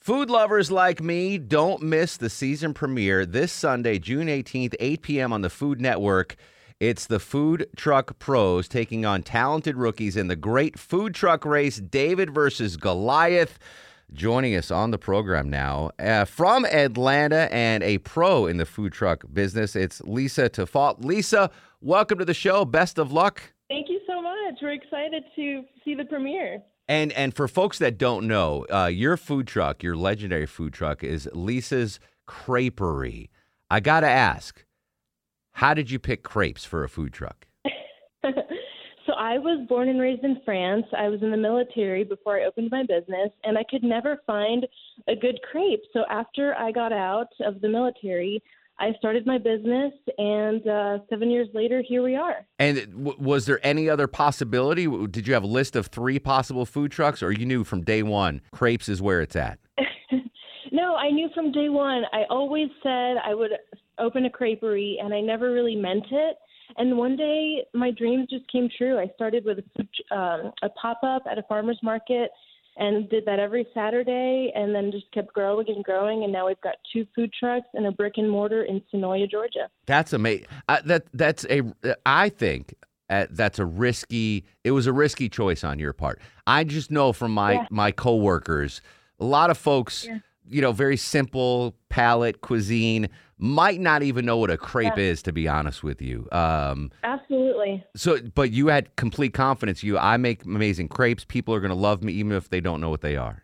Food lovers like me, don't miss the season premiere this Sunday, June 18th, 8 p.m. on the Food Network. It's the Food Truck Pros taking on talented rookies in the great food truck race, David versus Goliath. Joining us on the program now uh, from Atlanta and a pro in the food truck business, it's Lisa Thiffault. Lisa, welcome to the show. Best of luck. Thank you so much. We're excited to see the premiere. And and for folks that don't know, uh, your food truck, your legendary food truck, is Lisa's Creperie. I gotta ask, how did you pick crepes for a food truck? so I was born and raised in France. I was in the military before I opened my business, and I could never find a good crepe. So after I got out of the military, I started my business, and uh, seven years later, here we are. And w- was there any other possibility? Did you have a list of three possible food trucks, or you knew from day one crepes is where it's at? no, I knew from day one. I always said I would open a creperie, and I never really meant it. And one day, my dreams just came true. I started with a, um, a pop up at a farmer's market and did that every Saturday and then just kept growing and growing and now we've got two food trucks and a brick and mortar in Senoia, Georgia. That's amazing. Uh, that that's a I think uh, that's a risky it was a risky choice on your part. I just know from my yeah. my coworkers a lot of folks yeah. you know very simple palate cuisine might not even know what a crepe yeah. is to be honest with you. Um, absolutely. so but you had complete confidence. You i make amazing crepes. People are going to love me even if they don't know what they are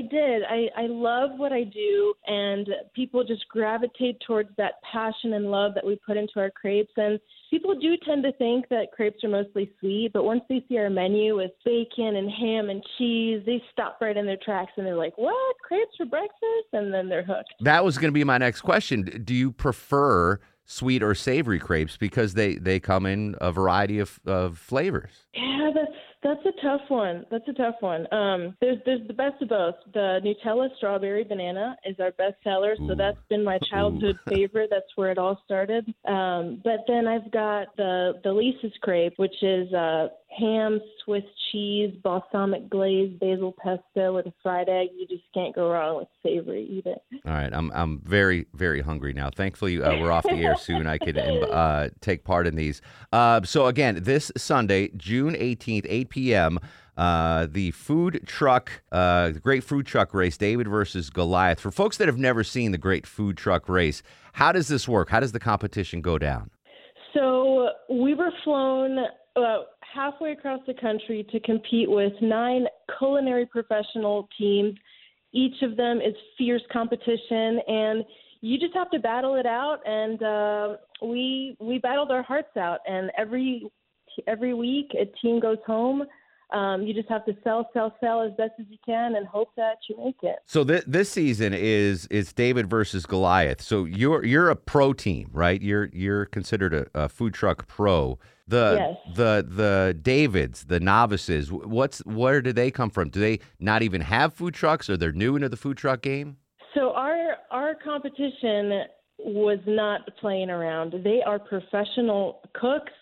i did i i love what i do and people just gravitate towards that passion and love that we put into our crepes and people do tend to think that crepes are mostly sweet, but once they see our menu with bacon and ham and cheese, they stop right in their tracks and they're like, "What? Crepes for breakfast?" And then they're hooked. That was going to be my next question. Do you prefer sweet or savory crepes because they they come in a variety of, of flavors? Yeah, that's that's a tough one. That's a tough one. Um, there's there's the best of both. The Nutella strawberry banana is our best seller, so that's been my childhood favorite. That's where it all started. Um, but then I've got the the Lisa's crepe, which is uh, ham, Swiss cheese, balsamic glaze, basil pesto with a fried egg. You just can't go wrong with savory. Eat it. All right, I'm I'm very very hungry now. Thankfully, uh, we're off the air soon. I can uh, take part in these. Uh, so again, this Sunday, June 18th, 8 p.m. Uh, the food truck, uh, the Great Food Truck Race, David versus Goliath. For folks that have never seen the Great Food Truck Race, how does this work? How does the competition go down? So we were flown about halfway across the country to compete with nine culinary professional teams. Each of them is fierce competition, and you just have to battle it out. And uh, we we battled our hearts out, and every every week a team goes home um, you just have to sell, sell, sell as best as you can, and hope that you make it. So th- this season is is David versus Goliath. So you're you're a pro team, right? You're you're considered a, a food truck pro. The yes. the the Davids, the novices. What's where do they come from? Do they not even have food trucks, or they're new into the food truck game? So our our competition was not playing around. They are professional cooks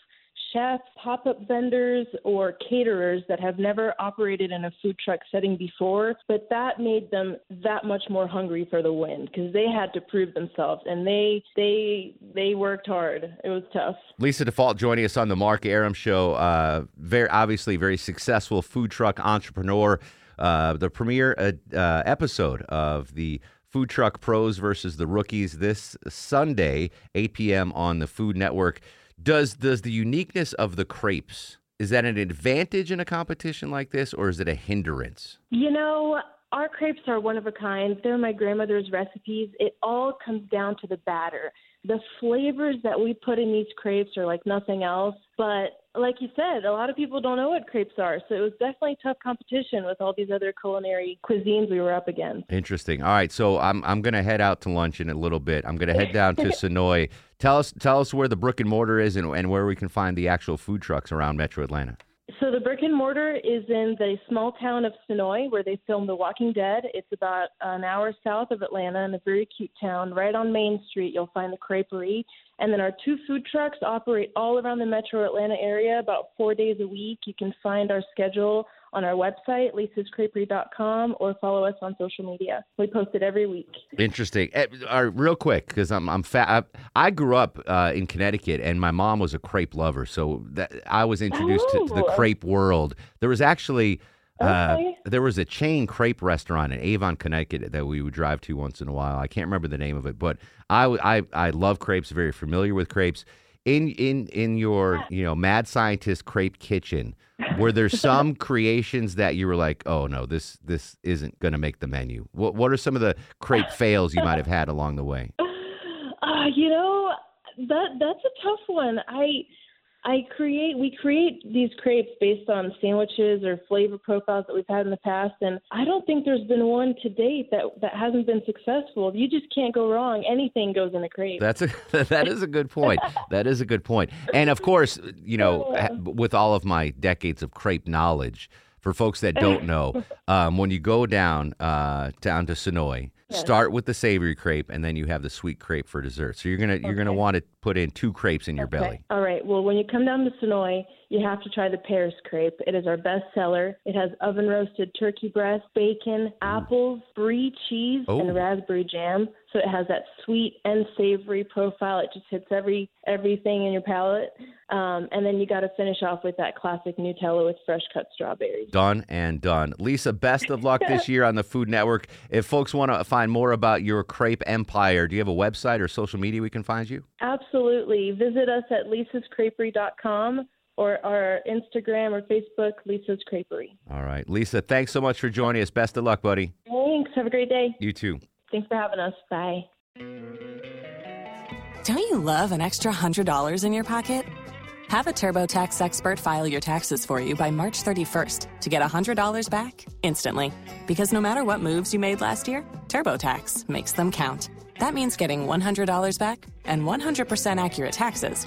chefs, pop up vendors, or caterers that have never operated in a food truck setting before, but that made them that much more hungry for the win because they had to prove themselves and they they they worked hard. It was tough. Lisa Thiffault joining us on the Mark Arum show. Uh, very obviously very successful food truck entrepreneur. Uh, the premiere uh, uh episode of the Food Truck Pros versus the Rookies this Sunday, 8 p.m. on the Food Network. Does does the uniqueness of the crepes is that an advantage in a competition like this, or is it a hindrance? You know, our crepes are one of a kind. They're my grandmother's recipes. It all comes down to the batter. The flavors that we put in these crepes are like nothing else. But like you said, a lot of people don't know what crepes are. So it was definitely tough competition with all these other culinary cuisines we were up against. Interesting. All right, so I'm I'm gonna head out to lunch in a little bit. I'm gonna head down to Senoia. Tell us tell us where the brick and mortar is and, and where we can find the actual food trucks around Metro Atlanta. So the brick and mortar is in the small town of Senoia, where they filmed The Walking Dead. It's about an hour south of Atlanta in a very cute town. Right on Main Street, you'll find the Creperie. And then our two food trucks operate all around the metro Atlanta area about four days a week. You can find our schedule on our website, lisascreperie.com, or follow us on social media. We post it every week. Interesting. Uh, uh, real quick, because I'm I'm fat. I, I grew up uh, in Connecticut, and my mom was a crepe lover, so that I was introduced to, to the Oh. crepe world. There was actually. Uh, Okay. there was a chain crepe restaurant in Avon, Connecticut that we would drive to once in a while. I can't remember the name of it, but I, I, I love crepes. Very familiar with crepes. In in in your you know mad scientist crepe kitchen, were there some creations that you were like, oh no, this this isn't going to make the menu? What what are some of the crepe fails you might have had along the way? Uh, you know, that that's a tough one. I I create we create these crepes based on sandwiches or flavor profiles that we've had in the past and I don't think there's been one to date that that hasn't been successful. You just can't go wrong. Anything goes in a crepe. That's a that is a good point. That is a good point. And of course, you know, with all of my decades of crepe knowledge, for folks that don't know, um, when you go down uh, down to Senoia, start with the savory crepe, and then you have the sweet crepe for dessert. So you're gonna you're gonna want to put in two crepes in your belly. All right. Well, when you come down to Senoia, you have to try the Paris crepe. It is our best seller. It has oven roasted turkey breast, bacon, apples, brie cheese, Oh. and raspberry jam. So it has that sweet and savory profile. It just hits every everything in your palate. Um, and then you got to finish off with that classic Nutella with fresh cut strawberries. Done and done. Lisa, best of luck this year on the Food Network. If folks want to find more about your crepe empire, do you have a website or social media we can find you? Absolutely. Visit us at lisascreperie.com or our Instagram or Facebook, Lisa's Creperie. All right. Lisa, thanks so much for joining us. Best of luck, buddy. Thanks. Have a great day. You too. Thanks for having us. Bye. Don't you love an extra $100 in your pocket? Have a TurboTax expert file your taxes for you by March 31st to get $100 back instantly. Because no matter what moves you made last year, TurboTax makes them count. That means getting $100 back and 100% accurate taxes